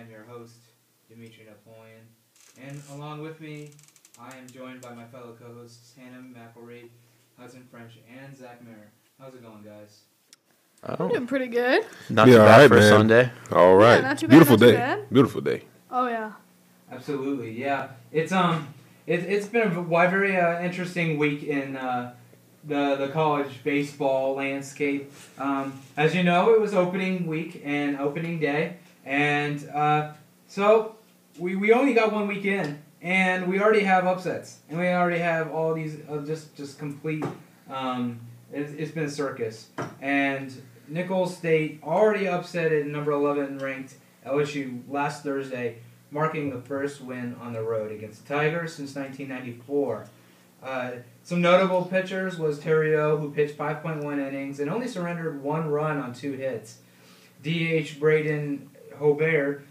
am your host, Dimitri Napoleon. And along with me, I am joined by my fellow co hosts, Hannah Mcilree, Hudson French, and Zach Mayer. How's it going, guys? Oh, Doing pretty good. not Yeah, too bad right, for man. Sunday. All right. Yeah, not too bad, Beautiful not too day. bad. Beautiful day. Oh yeah. Absolutely, yeah. It's um, it, it's been a wi- very uh, interesting week in uh, the the college baseball landscape. Um, as you know, it was opening week and opening day, and uh, so we, we only got one week in, and we already have upsets, and we already have all these uh, just just complete. Um, it's, it's been a circus, and Nicholls State already upset at number eleven ranked LSU last Thursday marking the first win on the road against the Tigers since 1994. Uh, some notable pitchers was Terry O, who pitched 5.1 innings and only surrendered one run on two hits. DH Braden Hobert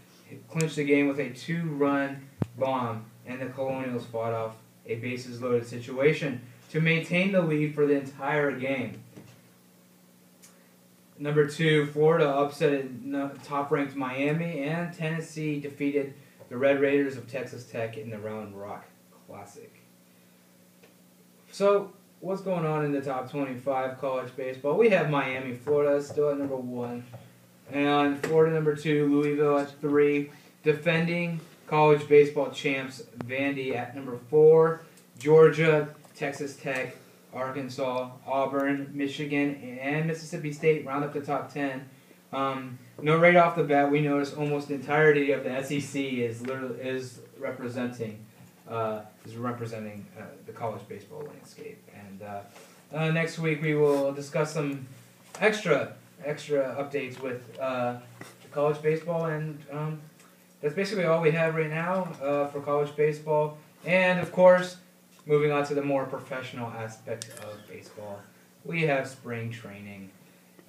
clinched the game with a two-run bomb, and the Colonials fought off a bases-loaded situation to maintain the lead for the entire game. Number two, Florida upset uh, top-ranked Miami, and Tennessee defeated the Red Raiders of Texas Tech in the Round Rock Classic. So, what's going on in the top 25 college baseball? We have Miami, Florida still at number one, and Florida number two, Louisville at three, defending college baseball champs Vandy at number four, Georgia, Texas Tech, Arkansas, Auburn, Michigan, and Mississippi State round up the top 10. Um, no, right off the bat, we notice almost the entirety of the SEC is literally is representing uh, is representing uh, the college baseball landscape. And uh, uh, next week we will discuss some extra extra updates with uh, college baseball, and um, that's basically all we have right now uh, for college baseball. And of course, moving on to the more professional aspect of baseball, we have spring training,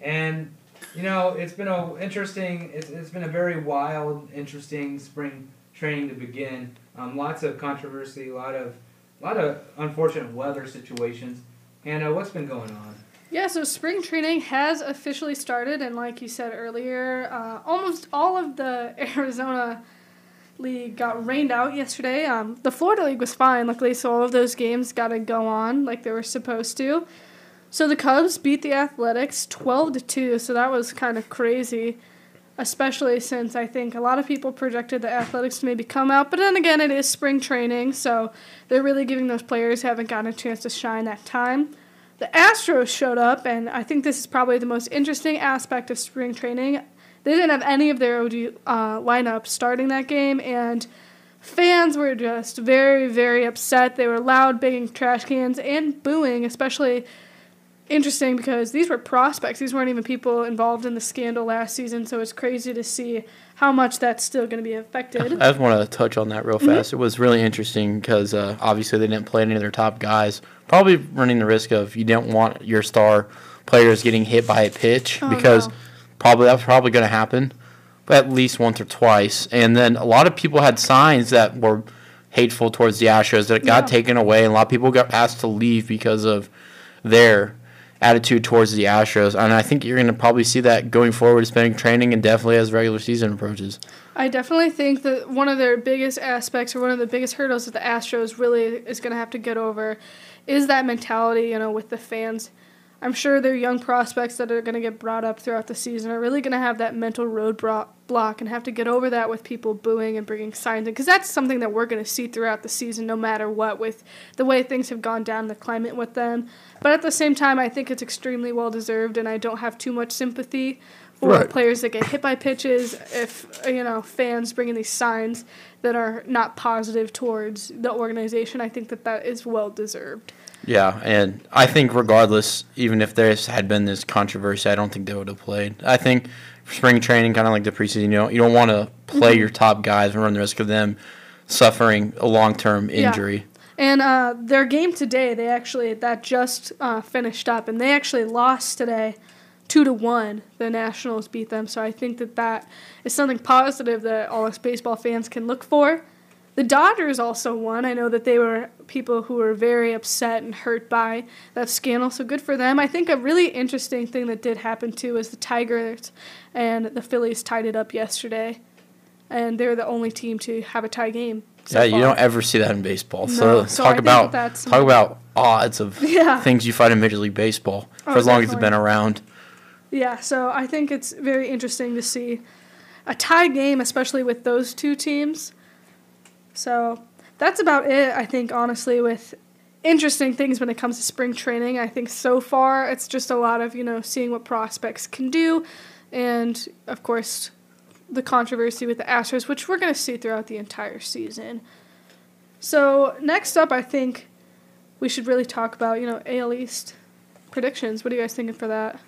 and you know, it's been a interesting. It's, it's been a very wild, interesting spring training to begin. Um, lots of controversy, a lot of, a lot of unfortunate weather situations. Hannah, what's been going on? Yeah, so spring training has officially started, and like you said earlier, uh, almost all of the Arizona league got rained out yesterday. Um, the Florida league was fine, luckily, so all of those games got to go on like they were supposed to. So the Cubs beat the Athletics 12 to 2, so that was kind of crazy, especially since I think a lot of people projected the Athletics to maybe come out, but then again, it is spring training, so they're really giving those players who haven't gotten a chance to shine that time. The Astros showed up, and I think this is probably the most interesting aspect of spring training. They didn't have any of their OG uh, lineup starting that game, and fans were just very, very upset. They were loud, banging trash cans and booing, especially interesting because these were prospects. These weren't even people involved in the scandal last season, so it's crazy to see how much that's still going to be affected. I just want to touch on that real fast. It was really interesting because uh, obviously they didn't play any of their top guys. Probably running the risk of you don't want your star players getting hit by a pitch Oh, because no. probably that's probably going to happen, at least once or twice. And then a lot of people had signs that were hateful towards the Astros that got Yeah. taken away, and a lot of people got asked to leave because of their attitude towards the Astros. And I think you're going to probably see that going forward, spending training, and definitely as regular season approaches. I definitely think that one of their biggest aspects or one of the biggest hurdles that the Astros really is going to have to get over is that mentality, you know, with the fans. I'm sure their young prospects that are going to get brought up throughout the season are really going to have that mental roadblock block and have to get over that with people booing and bringing signs in because that's something that we're going to see throughout the season no matter what with the way things have gone down the climate with them. But at the same time, I think it's extremely well deserved and I don't have too much sympathy for Right. players that get hit by pitches if you know fans bringing these signs that are not positive towards the organization i think that that is well deserved Yeah, and I think regardless, even if there had been this controversy, I don't think they would have played. I think spring training, kind of like the preseason, you know, you don't want to play your top guys and run the risk of them suffering a long term Yeah. injury. and uh, their game today they actually that just uh, finished up and they actually lost today two to one the nationals beat them so i think that that is something positive that all us baseball fans can look for the Dodgers also won. I know that they were people who were very upset and hurt by that scandal, so good for them. I think a really interesting thing that did happen too is the Tigers and the Phillies tied it up yesterday. and they're the only team to have a tie game. So yeah, you don't ever see that in baseball. No, So, so talk about that's talk about odds of Yeah. things you find in Major League Baseball for Oh, as long as it's been around. Yeah, so I think it's very interesting to see a tie game, especially with those two teams. So that's about it, I think, honestly, with interesting things when it comes to spring training. I think so far it's just a lot of, you know, seeing what prospects can do. And, of course, the controversy with the Astros, which we're going to see throughout the entire season. So next up, I think we should really talk about, you know, AL East predictions. What are you guys thinking for that?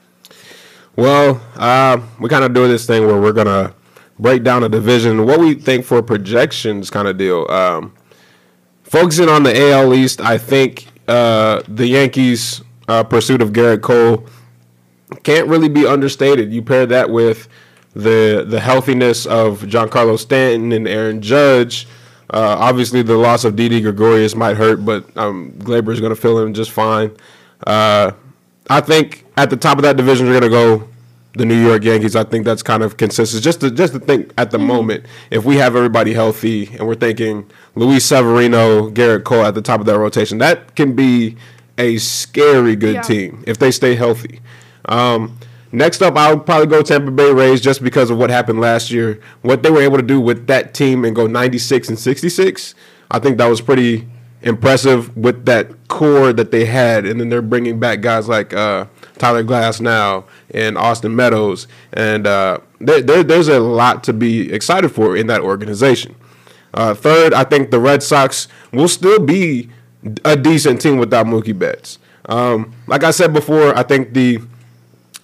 Well, uh, we kind of do this thing where we're gonna break down a division, what we think for projections, kind of deal. Um, focusing on the AL East, I think uh, the Yankees' uh, pursuit of Gerrit Cole can't really be understated. You pair that with the the healthiness of Giancarlo Stanton and Aaron Judge. Uh, obviously, the loss of Didi Gregorius might hurt, but um, Gleyber is going to fill in just fine. Uh, I think at the top of that division, we're going to go the New York Yankees. I think that's kind of consistent. Just to just to think at the moment, if we have everybody healthy and we're thinking Luis Severino, Gerrit Cole at the top of that rotation, that can be a scary good Yeah. team if they stay healthy. Um, next up, I'll probably go Tampa Bay Rays just because of what happened last year. What they were able to do with that team and go 96 and 66, I think that was pretty impressive with that core that they had. And then they're bringing back guys like uh, Tyler Glasnow and Austin Meadows. And uh, there, there, there's a lot to be excited for in that organization. Uh, third, I think the Red Sox will still be a decent team without Mookie Betts. Um, like I said before, I think the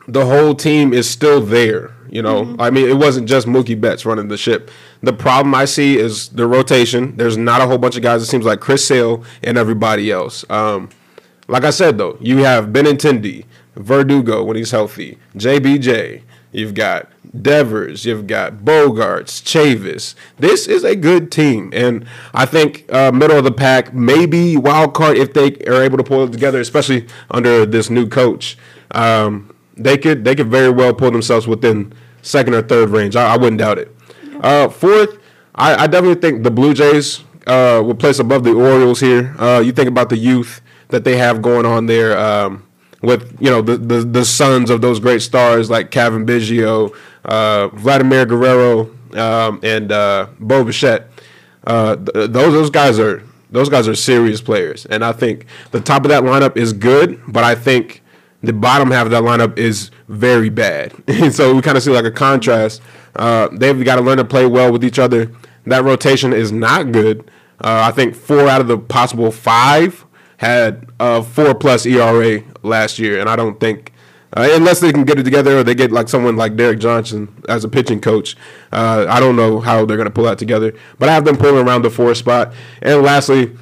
the whole team is still there. You know, I mean, it wasn't just Mookie Betts running the ship. The problem I see is the rotation. There's not a whole bunch of guys. It seems like Chris Sale and everybody else. Um, like I said, though, you have Benintendi, Verdugo when he's healthy, JBJ. You've got Devers. You've got Bogaerts, Chavis. This is a good team, and I think uh, middle of the pack, maybe wild card if they are able to pull it together, especially under this new coach. Um, they could they could very well pull themselves within second or third range. I, I wouldn't doubt it. Uh, fourth, I, I definitely think the Blue Jays uh, will place above the Orioles here. Uh, you think about the youth that they have going on there um, with you know the, the the sons of those great stars like Cavan Biggio, uh, Vladimir Guerrero, um, and uh, Bo Bichette. Uh, th- those those guys are those guys are serious players, and I think the top of that lineup is good, but I think the bottom half of that lineup is very bad. And so we kind of see like a contrast. Uh, they've got to learn to play well with each other. That rotation is not good. Uh, I think four out of the possible five had a four plus ERA last year, and I don't think. Uh, unless they can get it together or they get like someone like Derek Johnson as a pitching coach, uh, I don't know how they're going to pull that together. But I have them pulling around the four spot. And lastly,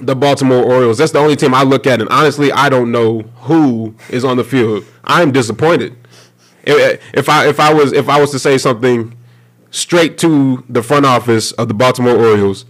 the Baltimore Orioles. That's the only team I look at, and honestly, I don't know who is on the field. I'm disappointed. If I if I was if I was to say something straight to the front office of the Baltimore Orioles,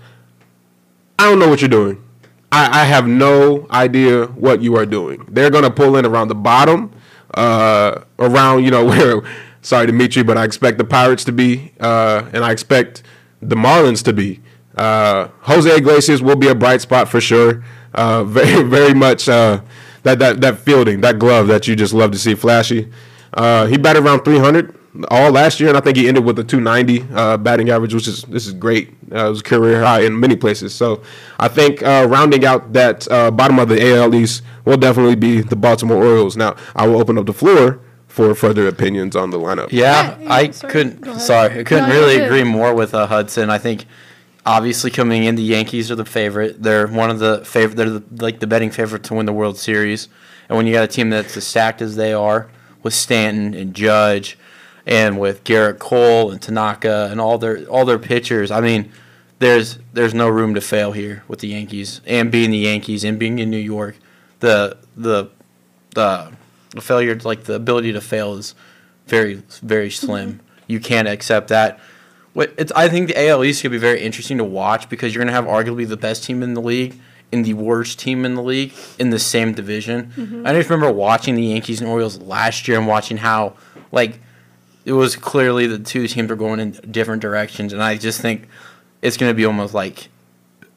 I don't know what you're doing. I, I have no idea what you are doing. They're gonna pull in around the bottom, uh, around you know where. Sorry, Dimitri, but I expect the Pirates to be, uh, and I expect the Marlins to be. Uh, Jose Iglesias will be a bright spot for sure. Uh, very, very much uh, that that that fielding, that glove that you just love to see, flashy. Uh, he batted around 300 all last year, and I think he ended with a 290 uh, batting average, which is this is great. Uh, it was career high in many places. So I think uh, rounding out that uh, bottom of the AL East will definitely be the Baltimore Orioles. Now I will open up the floor for further opinions on the lineup. Yeah, Yeah, I sorry, couldn't. Sorry, I couldn't No, really agree more with uh, Hudson. I think obviously coming in, the Yankees are the favorite. They're one of the favorite. They're the, like the betting favorite to win the World Series. And when you got a team that's as stacked as they are, with Stanton and Judge, and with Gerrit Cole and Tanaka and all their all their pitchers, I mean, there's there's no room to fail here with the Yankees and being the Yankees and being in New York. The the the, the failure, like the ability to fail, is very very slim. You can't accept that. It's I think the AL East could be very interesting to watch because you're gonna have arguably the best team in the league and the worst team in the league in the same division. I just remember watching the Yankees and Orioles last year and watching how like it was clearly the two teams were going in different directions, and I just think it's going to be almost like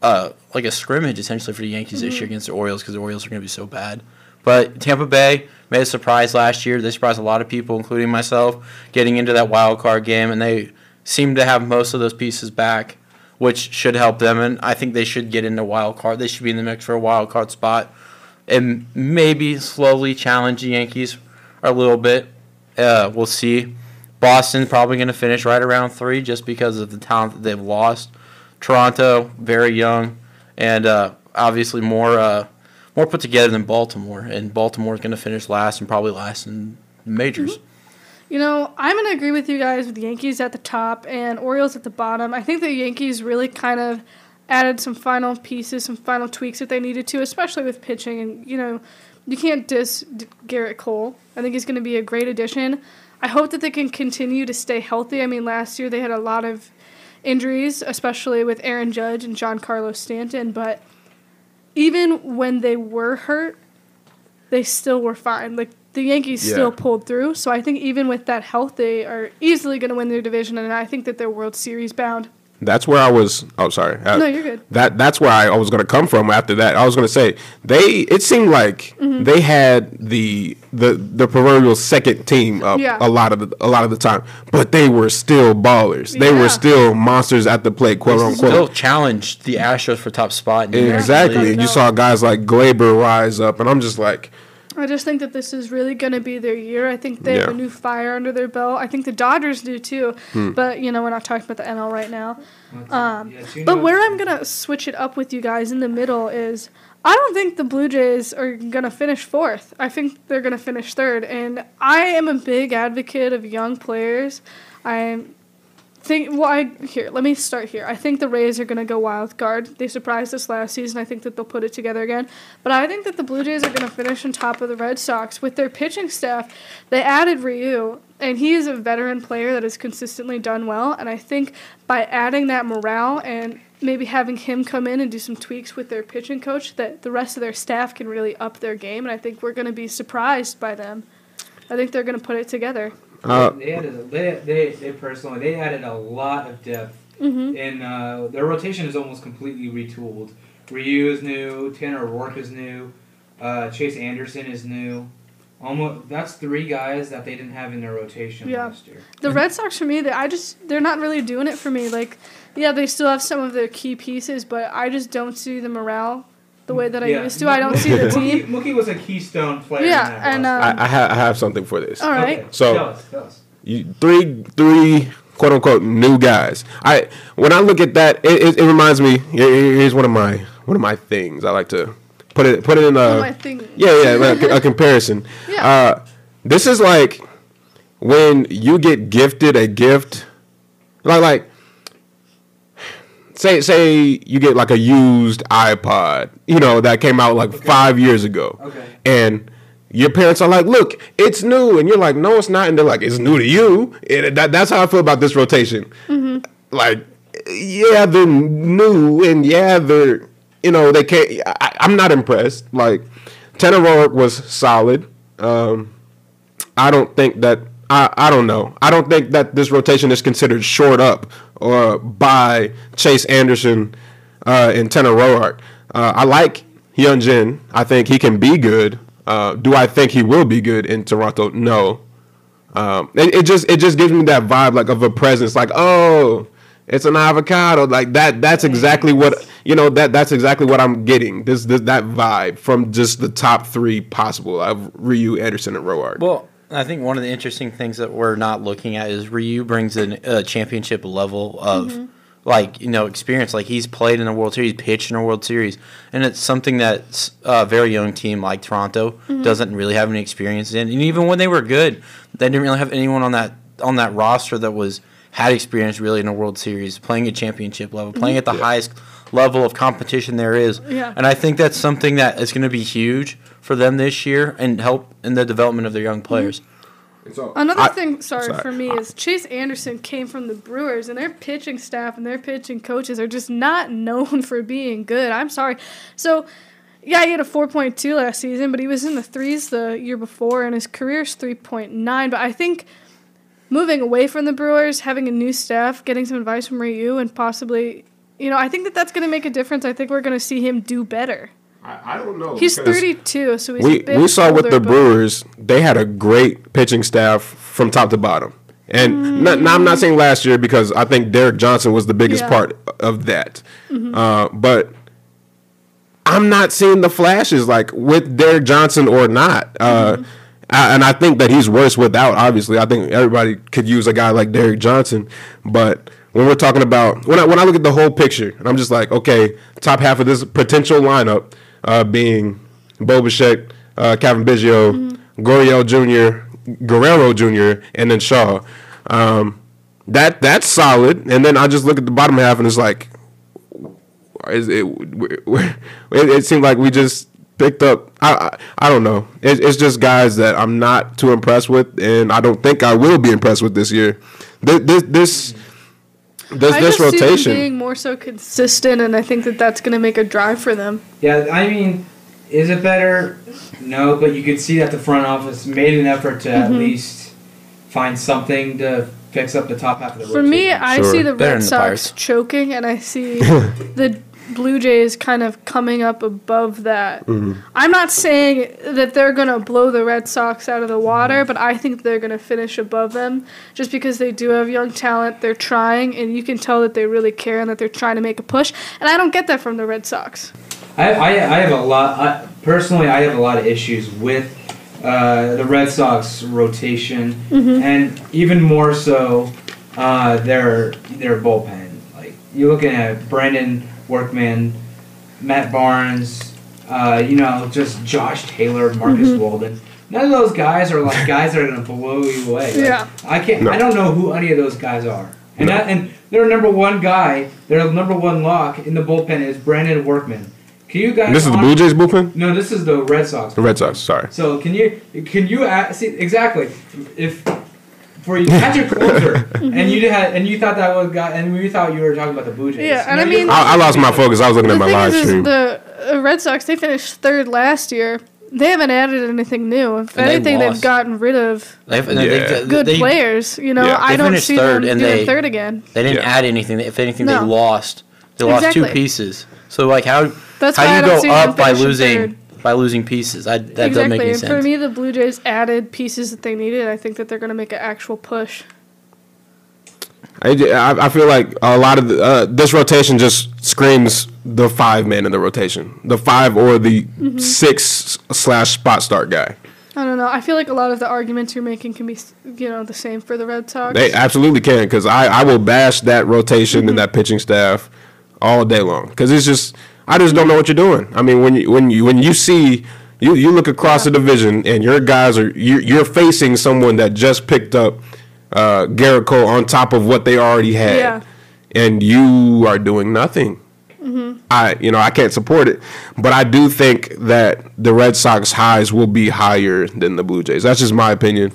uh, like a scrimmage essentially for the Yankees this year against the Orioles because the Orioles are going to be so bad. But Tampa Bay made a surprise last year. They surprised a lot of people, including myself, getting into that wild card game, and they seem to have most of those pieces back, which should help them. And I think they should get into wild card. They should be in the mix for a wild card spot, and maybe slowly challenge the Yankees a little bit. Uh, we'll see. Boston's probably going to finish right around three just because of the talent that they've lost. Toronto, very young, and uh, obviously more uh, more put together than Baltimore. And Baltimore is going to finish last and probably last in the majors. You know, I'm going to agree with you guys with the Yankees at the top and Orioles at the bottom. I think the Yankees really kind of added some final pieces, some final tweaks that they needed to, especially with pitching. And, you know, you can't diss Gerrit Cole. I think he's going to be a great addition. I hope that they can continue to stay healthy. I mean, last year they had a lot of injuries, especially with Aaron Judge and Giancarlo Stanton, but even when they were hurt, they still were fine. Like the Yankees Yeah. still pulled through. So I think even with that health, they are easily going to win their division, and I think that they're World Series bound. That's where I was. Oh, sorry. Uh, No, you're good. That that's where I, I was going to come from after that. I was going to say they. It seemed like Mm-hmm. they had the the the proverbial second team up Yeah. a lot of the a lot of the time, but they were still ballers. They were still monsters at the plate, quote Still unquote. Still challenged the Astros for top spot. In the American Exactly. League. You saw guys like Gleyber rise up, and I'm just like, I just think that this is really going to be their year. I think they have a new fire under their belt. I think the Dodgers do too. Hmm. But, you know, we're not talking about the NL right now. Um, Yeah, But where I'm going to switch it up with you guys in the middle is I don't think the Blue Jays are going to finish fourth. I think they're going to finish third. And I am a big advocate of young players. I think, well, I, here, let me start here. I think the Rays are to go wild card. They surprised us last season. I think that they'll put it together again. But I think that the Blue Jays are to finish on top of the Red Sox. With their pitching staff, they added Ryu, and he is a veteran player that has consistently done well. And I think by adding that morale and maybe having him come in and do some tweaks with their pitching coach, that the rest of their staff can really up their game. And I think we're to be surprised by them. I think they're to put it together. Uh, they added a, they, they they personally they added a lot of depth Mm-hmm. and uh, their rotation is almost completely retooled. Ryu is new, Tanner Roark is new, uh, Chase Anderson is new. Almost that's three guys that they didn't have in their rotation Yeah. last year. The Red Sox for me, they, I just they're not really doing it for me. Like, yeah, they still have some of their key pieces, but I just don't see the morale the way that I Yeah. used to. I don't see the Mookie, team. Mookie was a keystone player. Yeah, in that and, um, I, I, ha- I have something for this. All right. Okay, So- tell us, tell us. you, three three quote unquote new guys. I when I look at that, it, it, it reminds me. here- here- Here's one of my one of my things. I like to put it put it in a my yeah yeah like a, comparison. Yeah. Uh, this is like when you get gifted a gift, like like say say you get like a used iPod, you know that came out like five years ago, Okay. and your parents are like, "Look, it's new," and you're like, "No, it's not," and they're like, "It's new to you." And that, that's how I feel about this rotation. Like, yeah, they're new, and yeah, they're you know they can't. I, I'm not impressed. Like, Roark was solid. Um, I don't think that I, I don't know. I don't think that this rotation is considered short up or by Chase Anderson uh, and Tanner Roark. Uh, I like Hyun Jin. I think he can be good. Uh, do I think he will be good in Toronto? No. Um, it, it just it just gives me that vibe like of a presence, like oh, it's an avocado, like that. That's exactly what you know. That that's exactly what I'm getting. This, this that vibe from just the top three possible of Ryu, Anderson, and Roark. Well, I think one of the interesting things that we're not looking at is Ryu brings in a championship level of mm-hmm. like you know experience. Like he's played in a World Series, pitched in a World Series, and it's something that a very young team like Toronto mm-hmm. doesn't really have any experience in. And even when they were good, they didn't really have anyone on that on that roster that was had experience really in a World Series, playing at championship level, playing mm-hmm. at the highest level of competition there is. Yeah. And I think that's something that is going to be huge for them this year and help in the development of their young mm-hmm. players. Another I- thing, sorry, sorry. for me is Chase Anderson came from the Brewers, and their pitching staff and their pitching coaches are just not known for being good. I'm sorry. So, yeah, he had a 4.2 last season, but he was in the threes the year before, and his career's 3.9. But I think moving away from the Brewers, having a new staff, getting some advice from Ryu, and possibly, you know, I think that that's going to make a difference. I think we're going to see him do better. I, I don't know. He's 32, so he's a We bit we saw with the Brewers, they had a great pitching staff from top to bottom. And not, now I'm not saying last year because I think Derek Johnson was the biggest Yeah. part of that. Uh, but I'm not seeing the flashes like with Derek Johnson or not. Uh, I, and I think that he's worse without. Obviously, I think everybody could use a guy like Derek Johnson. But when we're talking about when I when I look at the whole picture, and I'm just like, okay, top half of this potential lineup uh, being Bo Bichette, uh, Cavan Biggio, Gurriel Jr., Guerrero Jr., and then Shaw. Um, that that's solid. And then I just look at the bottom half, and it's like, is it, it, it seemed like we just picked up. I I, I don't know. It, it's just guys that I'm not too impressed with, and I don't think I will be impressed with this year. This this this, this, I this just see them being more so consistent, and I think that that's going to make a drive for them. Yeah, I mean, is it better? No, but you could see that the front office made an effort to Mm-hmm. at least find something to fix up the top half of the For me. I Sure. see the Better Red than the Sox Pirates. choking, and I see the Blue Jays kind of coming up above that. Mm-hmm. I'm not saying that they're going to blow the Red Sox out of the water, but I think they're going to finish above them just because they do have young talent. They're trying, and you can tell that they really care and that they're trying to make a push. And I don't get that from the Red Sox. I, I, I have a lot. I, personally, I have a lot of issues with uh, the Red Sox rotation, Mm-hmm. and even more so uh, their their bullpen. Like you're looking at Brandon Workman, Matt Barnes, uh, you know, just Josh Taylor, Marcus Mm-hmm. Walden. None of those guys are like guys that are gonna blow you away. Like, Yeah. I can't. No. I don't know who any of those guys are. And No. that, and their number one guy, their number one lock in the bullpen is Brandon Workman. Can you guys? This is the hon- Blue Jays bullpen. No, this is the Red Sox. The Red Sox. Sorry. So can you can you a- see exactly if for you that's your closer and you had and you thought that was guy and we thought you were talking about the Blue Jays. Yeah, and No, I mean- I, I lost my focus. I was looking The at my live is, is stream. the uh, Red Sox they finished third last year. They haven't added anything new. If And anything, they've gotten rid of They've, they, Yeah. they, good they, players. You know, Yeah. I don't finished see third, them and doing they- third again. They didn't Yeah. add anything. If anything, No. they lost. They lost two pieces. So like how That's how I you don't go up by losing third. By losing pieces? I, that doesn't make any and for me, the Blue Jays added pieces that they needed. I think that they're going to make an actual push. I feel like a lot of the, uh, this rotation just screams the five man in the rotation, the five or the Mm-hmm. six slash spot start guy. I don't know. I feel like a lot of the arguments you're making can be, you know, the same for the Red Sox. They absolutely can because I, I will bash that rotation Mm-hmm. and that pitching staff all day long because it's just I just don't know what you're doing. I mean when you when you when you see you, you look across the division and your guys are you, you're facing someone that just picked up uh, Gerrit Cole on top of what they already had, Yeah. and you are doing nothing. I you know I can't support it, but I do think that the Red Sox highs will be higher than the Blue Jays. That's just my opinion.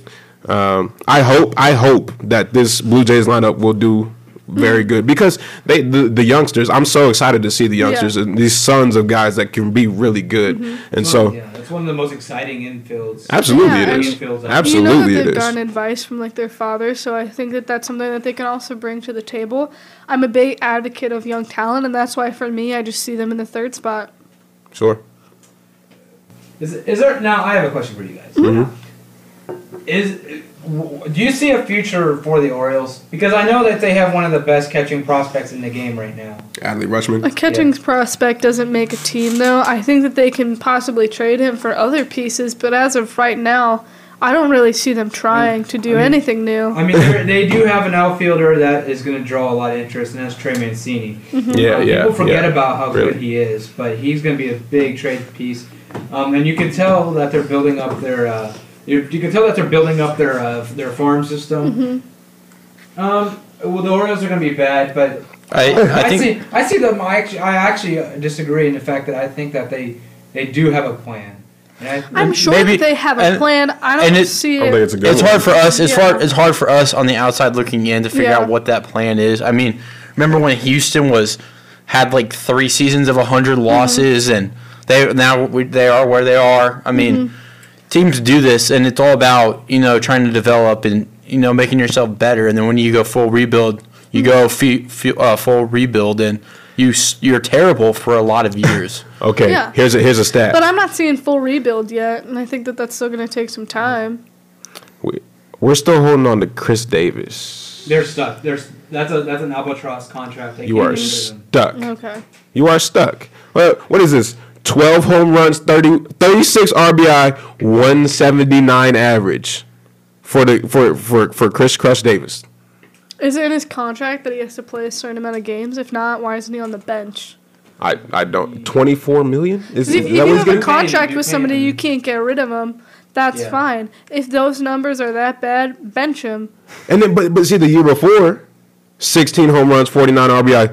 Um, I hope I hope that this Blue Jays lineup will do very good because they the, the youngsters. I'm so excited to see the youngsters and these sons of guys that can be really good. And so yeah, that's one of the most exciting infields. absolutely Yeah, it and- Infield's out. you know that Absolutely they've it is. gotten advice from like their fathers, so I think that that's something that they can also bring to the table. I'm a big advocate of young talent, and that's why for me, I just see them in the third spot. Sure. Is, is there now? I have a question for you guys. Mm-hmm. Is w- do you see a future for the Orioles? Because I know that they have one of the best catching prospects in the game right now. Adley Rutschman. A catching prospect doesn't make a team, though. I think that they can possibly trade him for other pieces, but as of right now, I don't really see them trying to do I mean- anything new. I mean, they're- do have an outfielder that is going to draw a lot of interest, and that's Trey Mancini. Yeah, Uh, yeah. People forget yeah. about how Really. good he is, but he's going to be a big trade piece. Um, and you can tell that they're building up their. Uh, you, you can tell that they're building up their uh, their farm system. Um, well, the Orioles are going to be bad, but I, I, I think see. I see them. I actually, I actually uh, disagree in the fact that I think that they they do have a plan. I, I'm sure maybe- that they have a and- plan. I don't and it- see I don't think it. it's a good it's one. hard for us. It's Yeah. hard. It's hard for us on the outside looking in to figure Yeah. out what that plan is. I mean, remember when Houston was had like three seasons of hundred Mm-hmm. losses, and they now we, they are where they are. I mean, Mm-hmm. Teams do this, and it's all about you know trying to develop and you know, making yourself better, and then when you go full rebuild, you go fe- fe- uh, full rebuild, and you s- you're terrible for a lot of years. Okay, Yeah. here's a here's a stat. But I'm not seeing full rebuild yet, and I think that that's still going to take some time. we, we're still holding on to Chris Davis. They're stuck. There's that's a that's an albatross contract. They You can't are get rid of him. stuck. Okay. You are stuck. Well, what is this? 12 home runs, 30, 36 RBI, 179 average for the for for for Chris Crush Davis. Is it in his contract that he has to play a certain amount of games? If not, why isn't he on the bench? I I don't 24 million? Is, 'Cause if, is if that you what he's have a contract You're with somebody, you can't get rid of him. That's Yeah. fine. If those numbers are that bad, bench him. And then but but see the year before, 16 home runs, 49 RBI,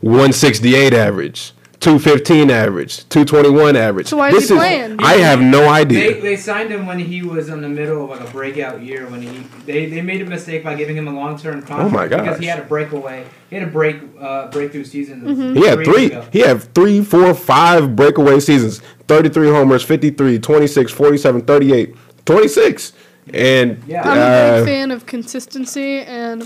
168 average. 215 average, 221 average. So why is this he playing? I have no idea. they signed him when he was in the middle of like a breakout year when he they, they made a mistake by giving him a long term contract Oh my god. because he had a breakaway he had a break uh, breakthrough season Mm-hmm. He had years three. ago. He had three, four, five breakaway seasons. 33 homers, 53, 26, 47, 38, 26. And Yeah. I'm a uh, big fan of consistency, and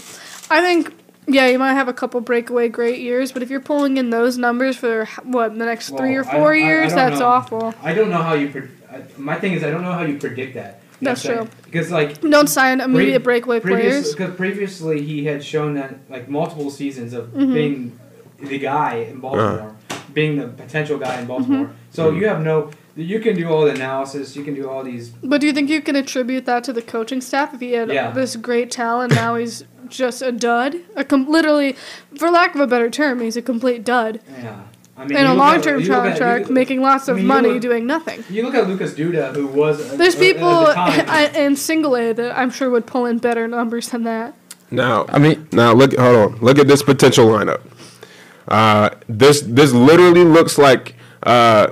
I think yeah, you might have a couple breakaway great years, but if you're pulling in those numbers for what the next three or Well, I- four I- I years, don't that's know. awful. I don't know how you. Pre- I, my thing is, I don't know how you predict that. You That's what I'm saying? true. Because like Don't sign immediate breakaway players. Because previously he had shown that like multiple seasons of Mm-hmm. being the guy in Baltimore, being the potential guy in Baltimore. Mm-hmm. So you have no. You can do all the analysis. You can do all these. But do you think you can attribute that to the coaching staff? If he had Yeah. this great talent, now he's just a dud. A com- literally, for lack of a better term, he's a complete dud. Yeah. I mean, In a long-term you contract, making lots I of mean, money, look- doing nothing. You look at Lucas Duda, who was. uh, There's uh, people at the time- in single A that I'm sure would pull in better numbers than that. now, I mean, now look, hold on. Look at this potential lineup. Uh, this this literally looks like uh,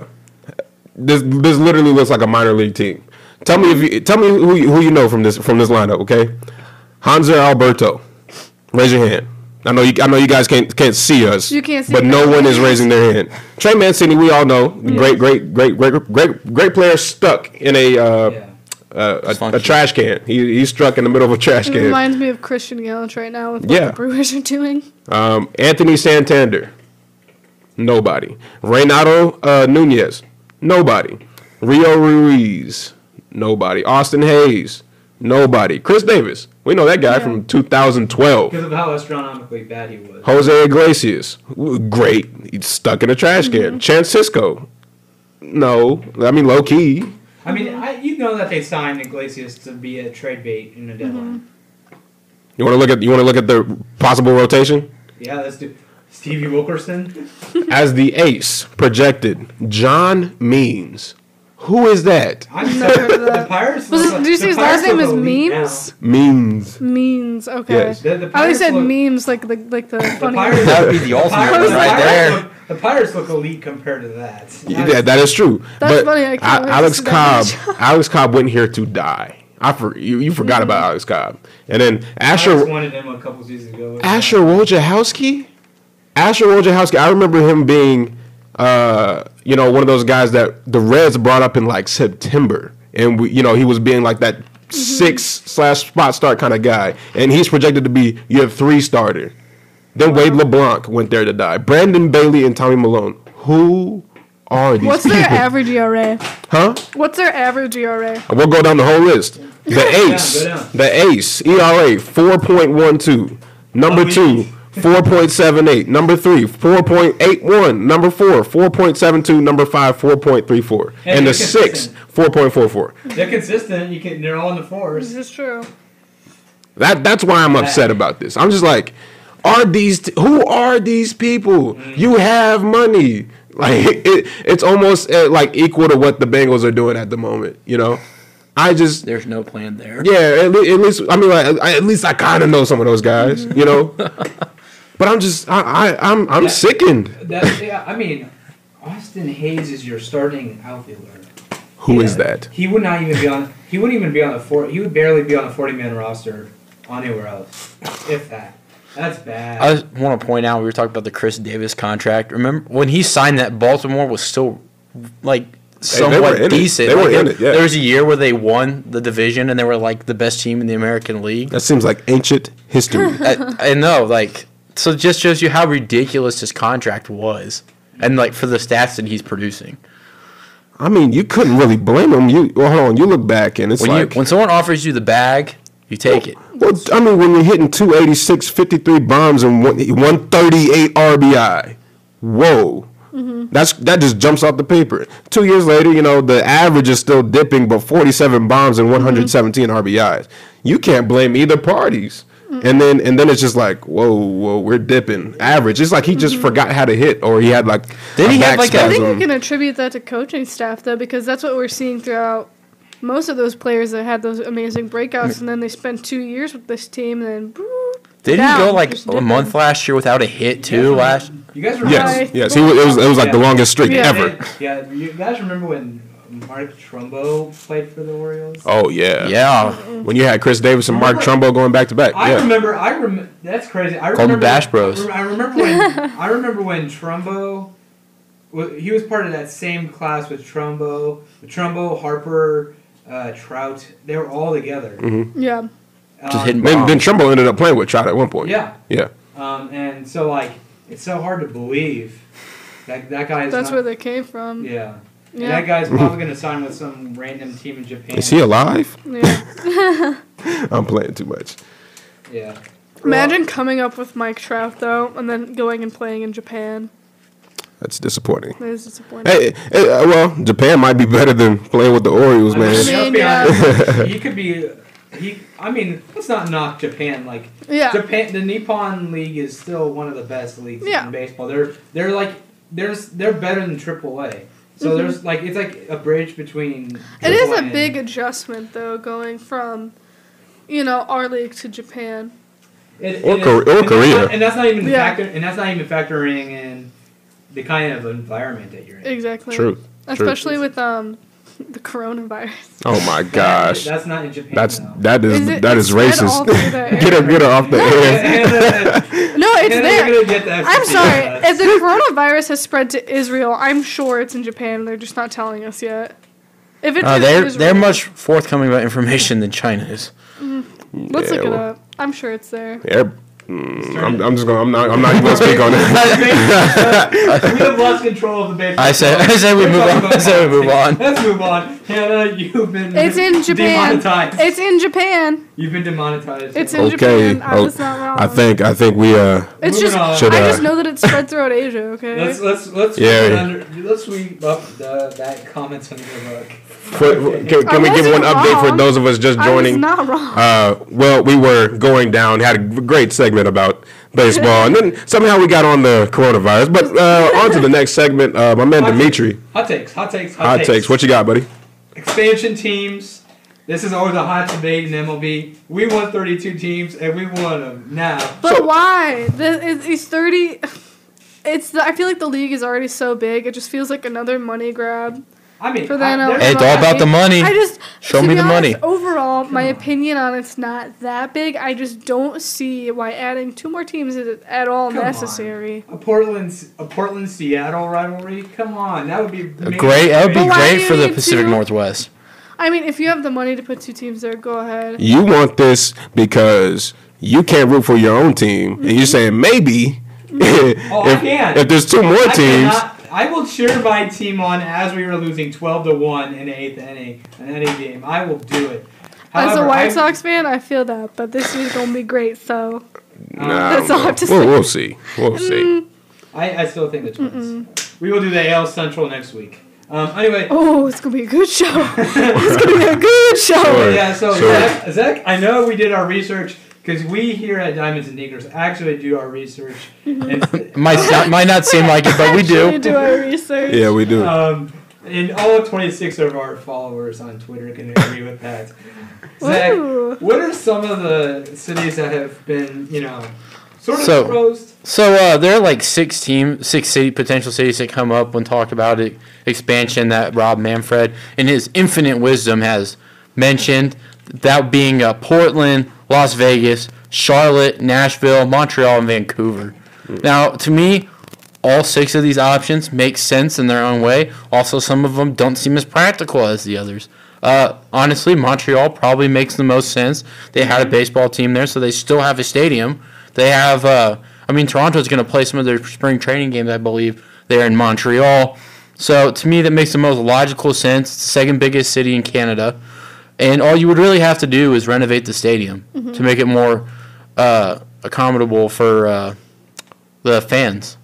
this this literally looks like a minor league team. Tell me if you tell me who you, who you know from this from this lineup, okay? Hanser Alberto, raise your hand. I know you I know you guys can't can't see us. You can't see but no one is raising their hand. Trey Mancini, we all know, great great great great great great player stuck in a uh, Yeah. uh, a, a trash can. He he's struck in the middle of a trash It can. reminds me of Christian Yelich right now with what Yeah. the Brewers are doing. Um, Anthony Santander, nobody. Reynaldo uh, Nunez, nobody. Rio Ruiz, nobody. Austin Hays, nobody. Chris Davis, we know that guy Yeah. from 2012. Because of how astronomically bad he was. Jose Iglesias, great. He's stuck in a trash can. Mm-hmm. Chance Sisco, no. I mean, low key. I mean, I, you know that they signed Iglesias to be a trade bait in the deadline. Mm-hmm. You want to look at you want to look at the possible rotation Yeah, let's do Stevie Wilkerson. as the ace projected. John Means, who is that? I'm Never heard of the that. Pirates. Was look did you see his last name is Memes? Memes? Memes, okay. Yes. The- the I always said look- memes like the like the The funny. Pirates, That would be the ultimate Pirates- right Pirates there. Look, the Pirates look elite compared to that. Yeah, that is true. That's but funny, I can't A- wait Alex see Cobb, that Alex Cobb went here to die. I for you, you forgot Mm-hmm. about Alex Cobb, and then Pirates Asher wanted him a couple seasons ago. Asher Wojciechowski. Asher Wojciechowski. I remember him being, uh, you know, one of those guys that the Reds brought up in like September, and we, you know, he was being like that Mm-hmm. six slash spot start kind of guy, and he's projected to be your three starter. Then Wade LeBlanc went there to die. Brandon Bailey and Tommy Milone. Who are these What's people? their average ERA? Huh? What's their average ERA? We'll go down the whole list. The ace, go down. the ace, ERA four point one two. Number Oh, we- two, four point seven eight. Number three, four point eight one. Number four, four point seven two. Number five, four point three four. Hey, And the they're six, four point four four. They're consistent. You can. They're all in the fours. This is true. That that's why I'm upset about this. I'm just like, are these t- who are these people? Mm. You have money. Like it, it's almost uh, like equal to what the Bengals are doing at the moment. You know, I just There's no plan there. Yeah, at, le- at least I mean, like, I, at least I kind of know some of those guys, you know. but I'm just, I, I I'm, I'm Yeah. sickened. That, yeah, I mean, Austin Hays is your starting outfielder. Who is Yeah. that? He would not even be on. He wouldn't even be on the four. He would barely be on the forty-man roster anywhere else, if that. That's bad. I just want to point out we were talking about the Chris Davis contract. Remember when he signed that? Baltimore was still like somewhat in it. decent. They were in there- it, yeah. There was a year where they won the division and they were like the best team in the American League. That seems like ancient history. I, uh, I know, like, so it just shows you how ridiculous his contract was, and like for the stats that he's producing. I mean, you couldn't really blame him. You well, hold on. You look back and it's When like you when someone offers you the bag, you take it. Well, I mean, when you're hitting 286, 53 bombs and one- 138 RBI, whoa. Mm-hmm. That's that just jumps off the paper. Two years later, you know the average is still dipping, but 47 bombs and 117 mm-hmm. RBIs. You can't blame either parties. And then and then it's just like whoa whoa we're dipping average. It's like he just mm-hmm. forgot how to hit, or he had like Did a he have, back like, a- I think spasm. you can attribute that to coaching staff though, because that's what we're seeing throughout most of those players that had those amazing breakouts, and then they spent two years with this team, and then boop, Did he go like a dipping. month last year without a hit too? Last You guys remember? Yes, yes, he was, it was it was like the longest streak Yeah. ever. Yeah, you guys remember when Mark Trumbo played for the Orioles? Oh yeah, yeah, When you had Chris Davis and Mark Trumbo going back to back. I Yeah. remember. I remember. That's crazy. I Called remember. them Bash Bros. I remember when. I remember when Trumbo. He was part of that same class with Trumbo, with Trumbo, Harper, uh, Trout. They were all together. yeah, just Um, hitting Then, then. Trumbo ended up playing with Trout at one point. Yeah. Yeah. Um, and so like it's so hard to believe that that guy is. that's not, where they came from. Yeah. And Yeah. that guy's probably gonna sign with some random team in Japan. Is he alive? Yeah. I'm playing too much. Yeah. Imagine coming up with Mike Trout though, and then going and playing in Japan. That's disappointing. That is disappointing. Hey, hey, uh, well, Japan might be better than playing with the Orioles, I man. let's mean, yeah. he could be. He. I mean, let's not knock Japan. Like yeah, Japan, the Nippon League is still one of the best leagues Yeah. in baseball. They're they're like there's they're better than AAA. So there's like it's like a bridge between. Mm-hmm. it is a and- big adjustment though, going from, you know, our league to Japan. It, Or it Kor- or and that's Korea. not- and that's not even Yeah. factor, and that's not even factoring in the kind of environment that you're in. Exactly. Truth. Especially with um, the coronavirus. Oh my gosh. that's not in Japan. That's though. that is Is it- that it's is spread all racist. get her get her off the air. Uh, No, it's and there. they're gonna get the I'm sorry. us. If the coronavirus has spread to Israel, I'm sure it's in Japan. They're just not telling us yet. If it's Uh, in they're Israel, they're much forthcoming about information than China is. Let's Yeah, look it up. I'm sure it's there. air- mm, I'm, I'm just gonna I'm not I'm not even gonna speak on that. we have lost control of the baseball. I said- I said we move on. I said we move on. Let's move on. Hannah, you've been It's in Japan. demonetized. It's in Japan. You've been demonetized. It's in Okay, Japan. I oh, was not wrong. I think I think we uh it's just. on. Should, I uh, just know that it's spread throughout Asia. Okay. Let's let's let's Yeah. under, let's sweep up the, that comments under the rug. for, can, can we give one wasn't update for those of us just I was joining? not wrong. Uh, well, we were going down, had a great segment about baseball, and then somehow we got on the coronavirus. But uh, on to the next segment. Uh, my man Hot Dimitri, Hot takes, hot takes, hot, hot takes. What you got, buddy? Expansion teams. This is always a hot debate in MLB. We won 32 teams and we won them now. But why? The, it, it's thirty. It's. The, I feel like the league is already so big. It just feels like another money grab. I mean, For the I- NL. Hey, it's all about the money. I just Show to me be the money. honest, Overall, my on. opinion on it's not that big. I just don't see why adding two more teams is at all Come on. necessary. A Portland, a Portland Seattle rivalry. Come on, that would be. Great. That would be But why do great for the Pacific to? Northwest. I mean, if you have the money to put two teams there, go ahead. You want this because you can't root for your own team, and you're saying maybe Oh, I if, can. if there's two more I teams. cannot- I will cheer my team on as we were losing 12 to one in the eighth inning in any game. I will do it. As a White I- Sox fan, I feel that, but this year's gonna be great. So Nah, That's all I have to we'll, say. we'll see. We'll see. Mm, I, I still think the Twins. We will do the AL Central next week. Um, anyway, oh, it's gonna be a good show. it's gonna be a good show. Sure. yeah. So Sure. Zach, Zach, I know we did our research because we here at Diamonds and Negroes actually do our research. It might sound, might not seem like it, but we Actually do. do our research. Yeah, we do. Um, and all 26 of our followers on Twitter can agree with that. Zach, Ooh. what are some of the cities that have been, you know, sort of So- exposed? So uh, there are like six team, six city potential cities that come up when talk about it, expansion that Rob Manfred, in his infinite wisdom, has mentioned. That being uh, Portland, Las Vegas, Charlotte, Nashville, Montreal, and Vancouver. Now, to me, all six of these options make sense in their own way. Also, some of them don't seem as practical as the others. Uh, honestly, Montreal probably makes the most sense. They had a baseball team there, so they still have a stadium. They have, uh, I mean, Toronto's going to play some of their spring training games, I believe, there in Montreal. So to me, that makes the most logical sense. It's the second biggest city in Canada. And all you would really have to do is renovate the stadium to make it more uh, accommodable for uh, the fans.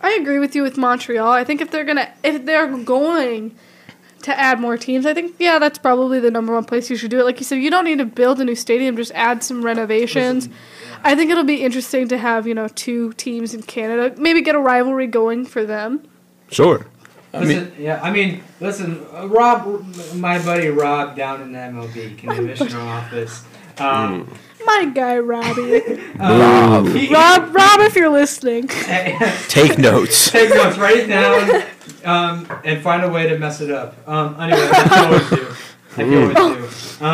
I agree with you with Montreal. I think if they're gonna if they're going to add more teams, I think yeah, that's probably the number one place you should do it. Like you said, you don't need to build a new stadium, just add some renovations. I think it'll be interesting to have, you know, two teams in Canada. Maybe get a rivalry going for them. Sure. Listen, yeah, I mean, listen, uh, Rob, my buddy Rob down in the MLB commissioner office. Um, My guy Robbie. um, he- Rob Rob if you're listening. Take notes. Take notes, write it down, um, and find a way to mess it up. Um, anyway, like you always do. Like you always do.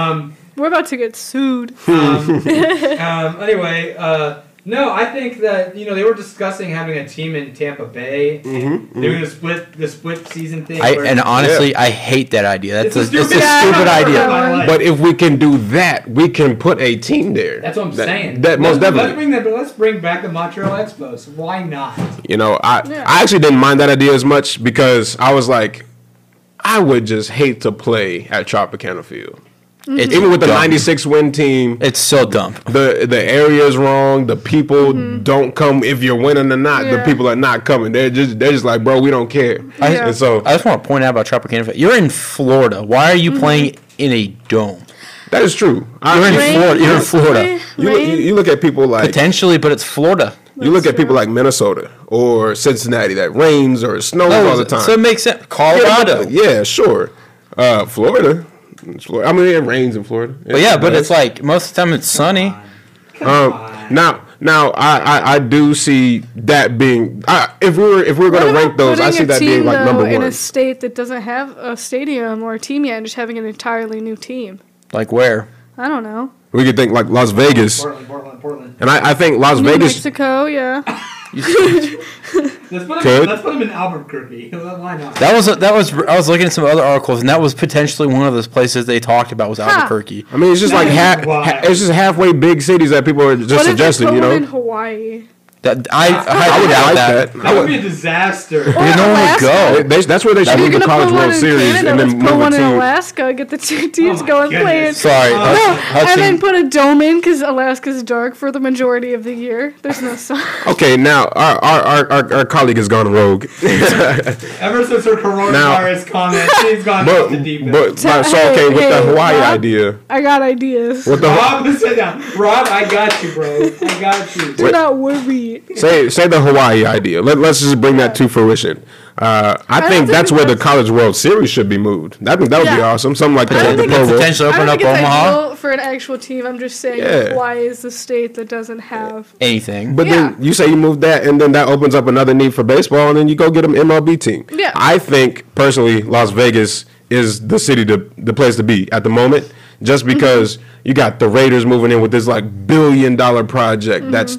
We're about to get sued. um, um, anyway, uh, no, I think that you know they were discussing having a team in Tampa Bay, Mm-hmm. doing the split the split season thing. I, and honestly, I hate that idea. That's It's a, a it's a stupid- stupid idea. But if we can do that, we can put a team there. That's what I'm That- saying. That most let's, Let's definitely. bring that, but let's bring back the Montreal Expos. Why not? You know, I Yeah. I actually didn't mind that idea as much because I was like, I would just hate to play at Tropicana Field, It's even with the dumb. '96 win team. It's so dumb. The the area is wrong. The people don't come if you're winning or not. The people are not coming. They're just they're just like, bro, we don't care. Yeah. And so I just want to point out about Tropicana. You're in Florida. Why are you playing in a dome? that is true. You're in Rain- Florida. You're in Florida. You, look, you, you look at people like Potentially, but it's Florida. you look That's at people like Minnesota or Cincinnati that rains or snows all the time. So it makes sense. Colorado. but- yeah, sure. Uh, Florida. It's Florida. I mean, it rains in Florida. But yeah, but it's like most of the time it's sunny. Um, now, now I, I, I do see that being. I, if we were if we were What going to rank those, I see that team, being like though, one. in a state that doesn't have a stadium or a team yet, and just having an entirely new team. Like where? I don't know. We could think like Las Vegas, Portland, Portland, Portland. and I, I think Las New Vegas. Mexico, yeah. Let's put, him, let's put him in Albuquerque. Why not? That was that was. I was looking at some other articles, and that was potentially one of those places they talked about was Huh. Albuquerque. I mean, it's just like half. Why? ha- it's just halfway big cities that people are just what if they suggesting. put You one in Hawaii? That I I, I would doubt like that. that. That would be a disaster. Or no one would Alaska. go. They- they- that's where they should If move the College World Series Canada, and let's then put move one a in. Alaska. Get the two teams my going goodness. playing. Sorry, Uh, Hudson- Hudson- And then put a dome in because Alaska's dark for the majority of the year. There's no sun. Okay, now our our, our, our, our colleague has gone rogue. Ever since her coronavirus comment, she's gone but off the deep end. but so okay with the Hawaii Rob. idea. I got ideas. With the Rob, sit down. Rob, I got you, bro. I got you. Do not worry. Say say the Hawaii idea. Let, let's just bring that to fruition. Uh, I, don't think think that's where the College World Series should be moved. I think that would be awesome. Something like I that. don't the think Pro it's Bowl. potentially I open don't up think it's Omaha. ideal for an actual team. I'm just saying Yeah. Hawaii is the state that doesn't have. Anything. But Yeah. then you say you move that, and then that opens up another need for baseball, and then you go get an MLB team. Yeah. I think personally, Las Vegas is the city to the place to be at the moment, just Mm-hmm. because you got the Raiders moving in with this like billion dollar project Mm-hmm. that's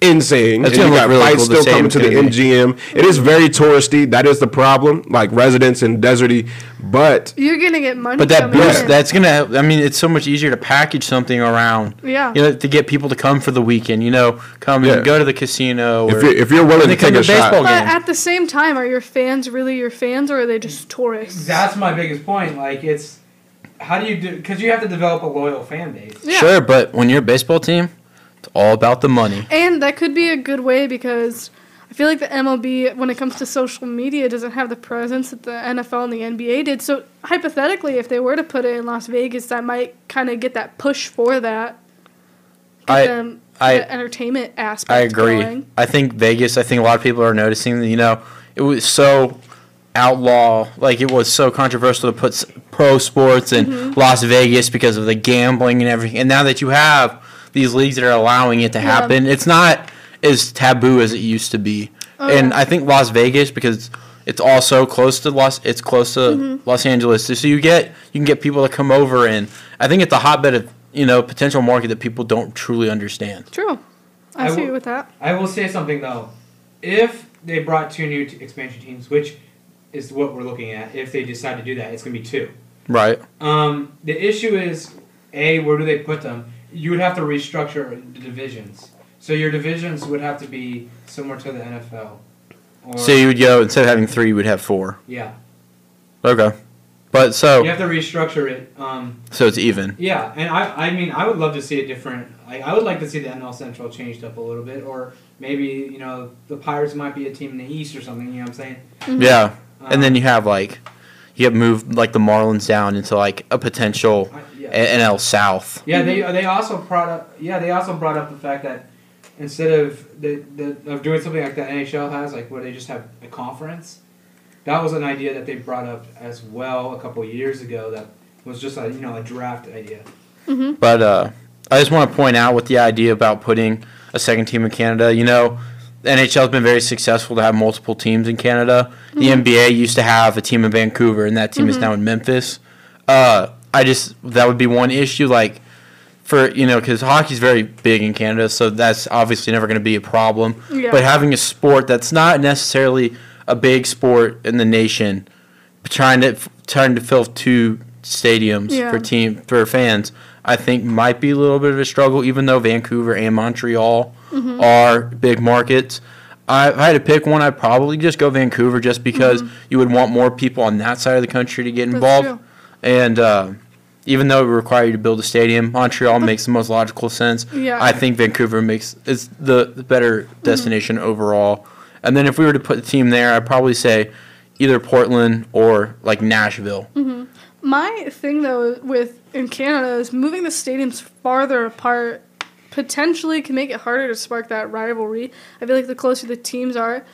insane. That's and you got really fights cool. Still coming to the MGM. It is very touristy. That is the problem, like residents and deserty. But You're gonna get money. But that boost, in. that's gonna. I mean, it's so much easier to package something around. Yeah. You know, to get people to come for the weekend. You know, come Yeah. and go to the casino. if or- you're, if you're willing to take to a shot, baseball But game. at the same time, are your fans really your fans, or are they just tourists? That's my biggest point. Like, it's how do you do? Because you have to develop a loyal fan base. Yeah. Sure, but when you're a baseball team, it's all about the money. And that could be a good way because I feel like the MLB, when it comes to social media, doesn't have the presence that the NFL and the NBA did. So hypothetically, if they were to put it in Las Vegas, that might kind of get that push for that. Get I- them I- the entertainment aspect. I agree. Going. I think Vegas. I think a lot of people are noticing that you know it was so outlaw, like it was so controversial to put pro sports in Mm-hmm. Las Vegas because of the gambling and everything. And now that you have these leagues that are allowing it to Yeah. happen, it's not as taboo as it used to be. Oh, and. I think Las Vegas because it's also close to Los. It's close to Mm-hmm. Los Angeles, so you get you can get people to come over, and I think it's a hotbed of you know potential market that people don't truly understand. True. I, I see will- you with that. I will say something though. if they brought two new t- expansion teams, which is what we're looking at, if they decide to do that, it's gonna be two. Right. Um, the issue is, a where do they put them? You would have to restructure the divisions. So your divisions would have to be similar to the NFL. Or, So you would go instead of having three, you would have four. yeah, Okay. But so you have to restructure it. Um, so it's even. yeah, and I, I mean, I would love to see a different. Like, I would like to see the NL Central changed up a little bit, or maybe you know the Pirates might be a team in the East or something. You know what I'm saying? Yeah. Um, And then you have like you have moved like the Marlins down into like a potential I- yeah. A- NL South. Yeah, they they also brought up yeah they also brought up the fact that instead of the, the of doing something like the NHL has like where they just have a conference, that was an idea that they brought up as well a couple of years ago. That was just a you know a draft idea. But uh, I just want to point out with the idea about putting a second team in Canada. You know, the NHL has been very successful to have multiple teams in Canada. The NBA used to have a team in Vancouver, and that team is now in Memphis. Uh, I just that would be one issue, like for you know, because hockey's very big in Canada, so that's obviously never going to be a problem. Yeah. But having a sport that's not necessarily a big sport in the nation, trying to trying to fill two stadiums Yeah. for team for fans, I think might be a little bit of a struggle. Even though Vancouver and Montreal Mm-hmm. are big markets, I, if I had to pick one, I'd probably just go Vancouver, just because you would want more people on that side of the country to get Mm-hmm. Involved. And uh, even though it would require you to build a stadium, Montreal makes the most logical sense. Yeah. I think Vancouver makes is the, the better destination overall. And then if we were to put the team there, I'd probably say either Portland or like Nashville. My thing though with in Canada is moving the stadiums farther apart potentially can make it harder to spark that rivalry. I feel like the closer the teams are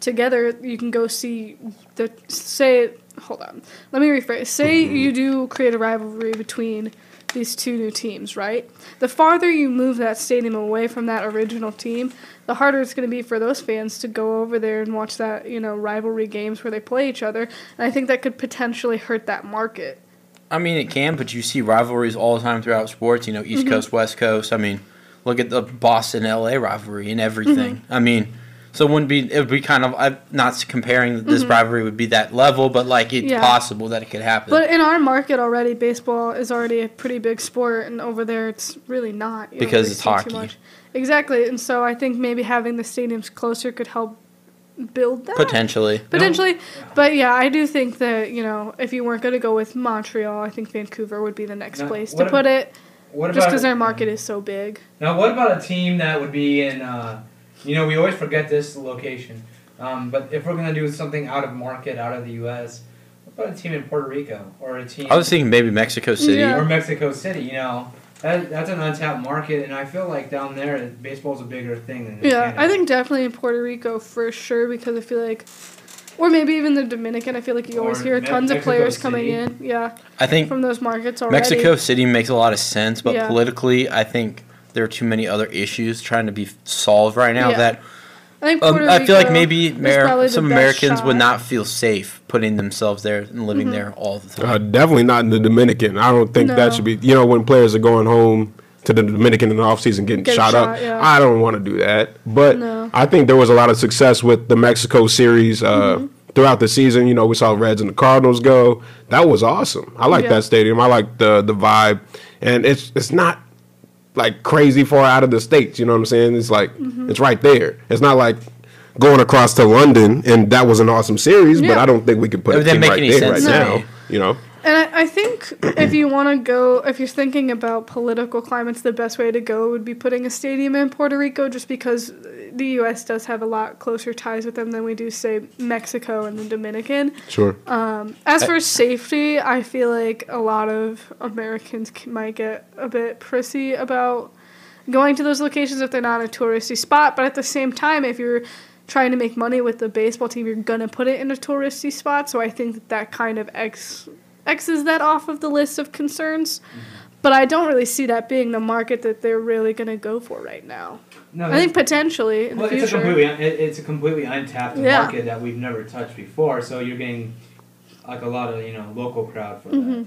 together, you can go see the say. Hold on, let me rephrase. Say you do create a rivalry between these two new teams, right? The farther you move that stadium away from that original team, the harder it's going to be for those fans to go over there and watch that, you know, rivalry games where they play each other. And I think that could potentially hurt that market. I mean, it can, but you see rivalries all the time throughout sports. You know, East mm-hmm. Coast, West Coast. I mean, look at the Boston LA rivalry and everything. Mm-hmm. I mean, so it wouldn't be. It would be kind of. I'm not comparing that this rivalry would be that level, but like it's Yeah. possible that it could happen. But in our market already, baseball is already a pretty big sport, and over there it's really not. You Because really it's hockey. Too much. Exactly, and so I think maybe having the stadiums closer could help build that. Potentially. Potentially, but yeah, I do think that you know if you weren't going to go with Montreal, I think Vancouver would be the next Now, place to what put it, What just because their market is so big. now? What about a team that would be in? Uh, you know, we always forget this location. Um, but if we're gonna do something out of market, out of the U.S., what about a team in Puerto Rico or a team? I was thinking maybe Mexico City. Yeah. or Mexico City. You know, that, that's an untapped market, and I feel like down there, baseball's a bigger thing than Yeah, Canada. I think definitely in Puerto Rico for sure because I feel like, or maybe even the Dominican. I feel like you always Or hear Me- tons of Mexico players coming in. Yeah, I think from those markets already. Mexico City makes a lot of sense, but Yeah. politically, I think there are too many other issues trying to be solved right now Yeah. that I think um, I feel like maybe is Amer- probably the some best Americans would not feel safe putting themselves there and living Mm-hmm. there all the time. Uh, definitely not in the Dominican. I don't think No. that should be. You know, when players are going home to the Dominican in the offseason getting Get shot, shot, up, yeah. I don't want to do that. But No. I think there was a lot of success with the Mexico series uh, Mm-hmm. throughout the season. You know, we saw Reds and the Cardinals go. That was awesome. I like Yeah. that stadium. I like the the vibe, and it's it's not like crazy far out of the states. You know what I'm saying? It's like Mm-hmm. it's right there. It's not like. Going across to London, and that was an awesome series, but I don't think we could put It a team make right any there right sense now. You know, And I, I think if you want to go, if you're thinking about political climates, the best way to go would be putting a stadium in Puerto Rico, just because the U.S. does have a lot closer ties with them than we do, say, Mexico and the Dominican. sure. Um, as for safety, I feel like a lot of Americans might get a bit prissy about going to those locations if they're not a touristy spot. But at the same time, if you're trying to make money with the baseball team, you're gonna put it in a touristy spot. So I think that that kind of x x's that off of the list of concerns. But I don't really see that being the market that they're really gonna go for right now. no, I think potentially in Well, the it's a completely it, it's a completely untapped Yeah. market that we've never touched before. So you're getting like a lot of you know local crowd for Mhm. that.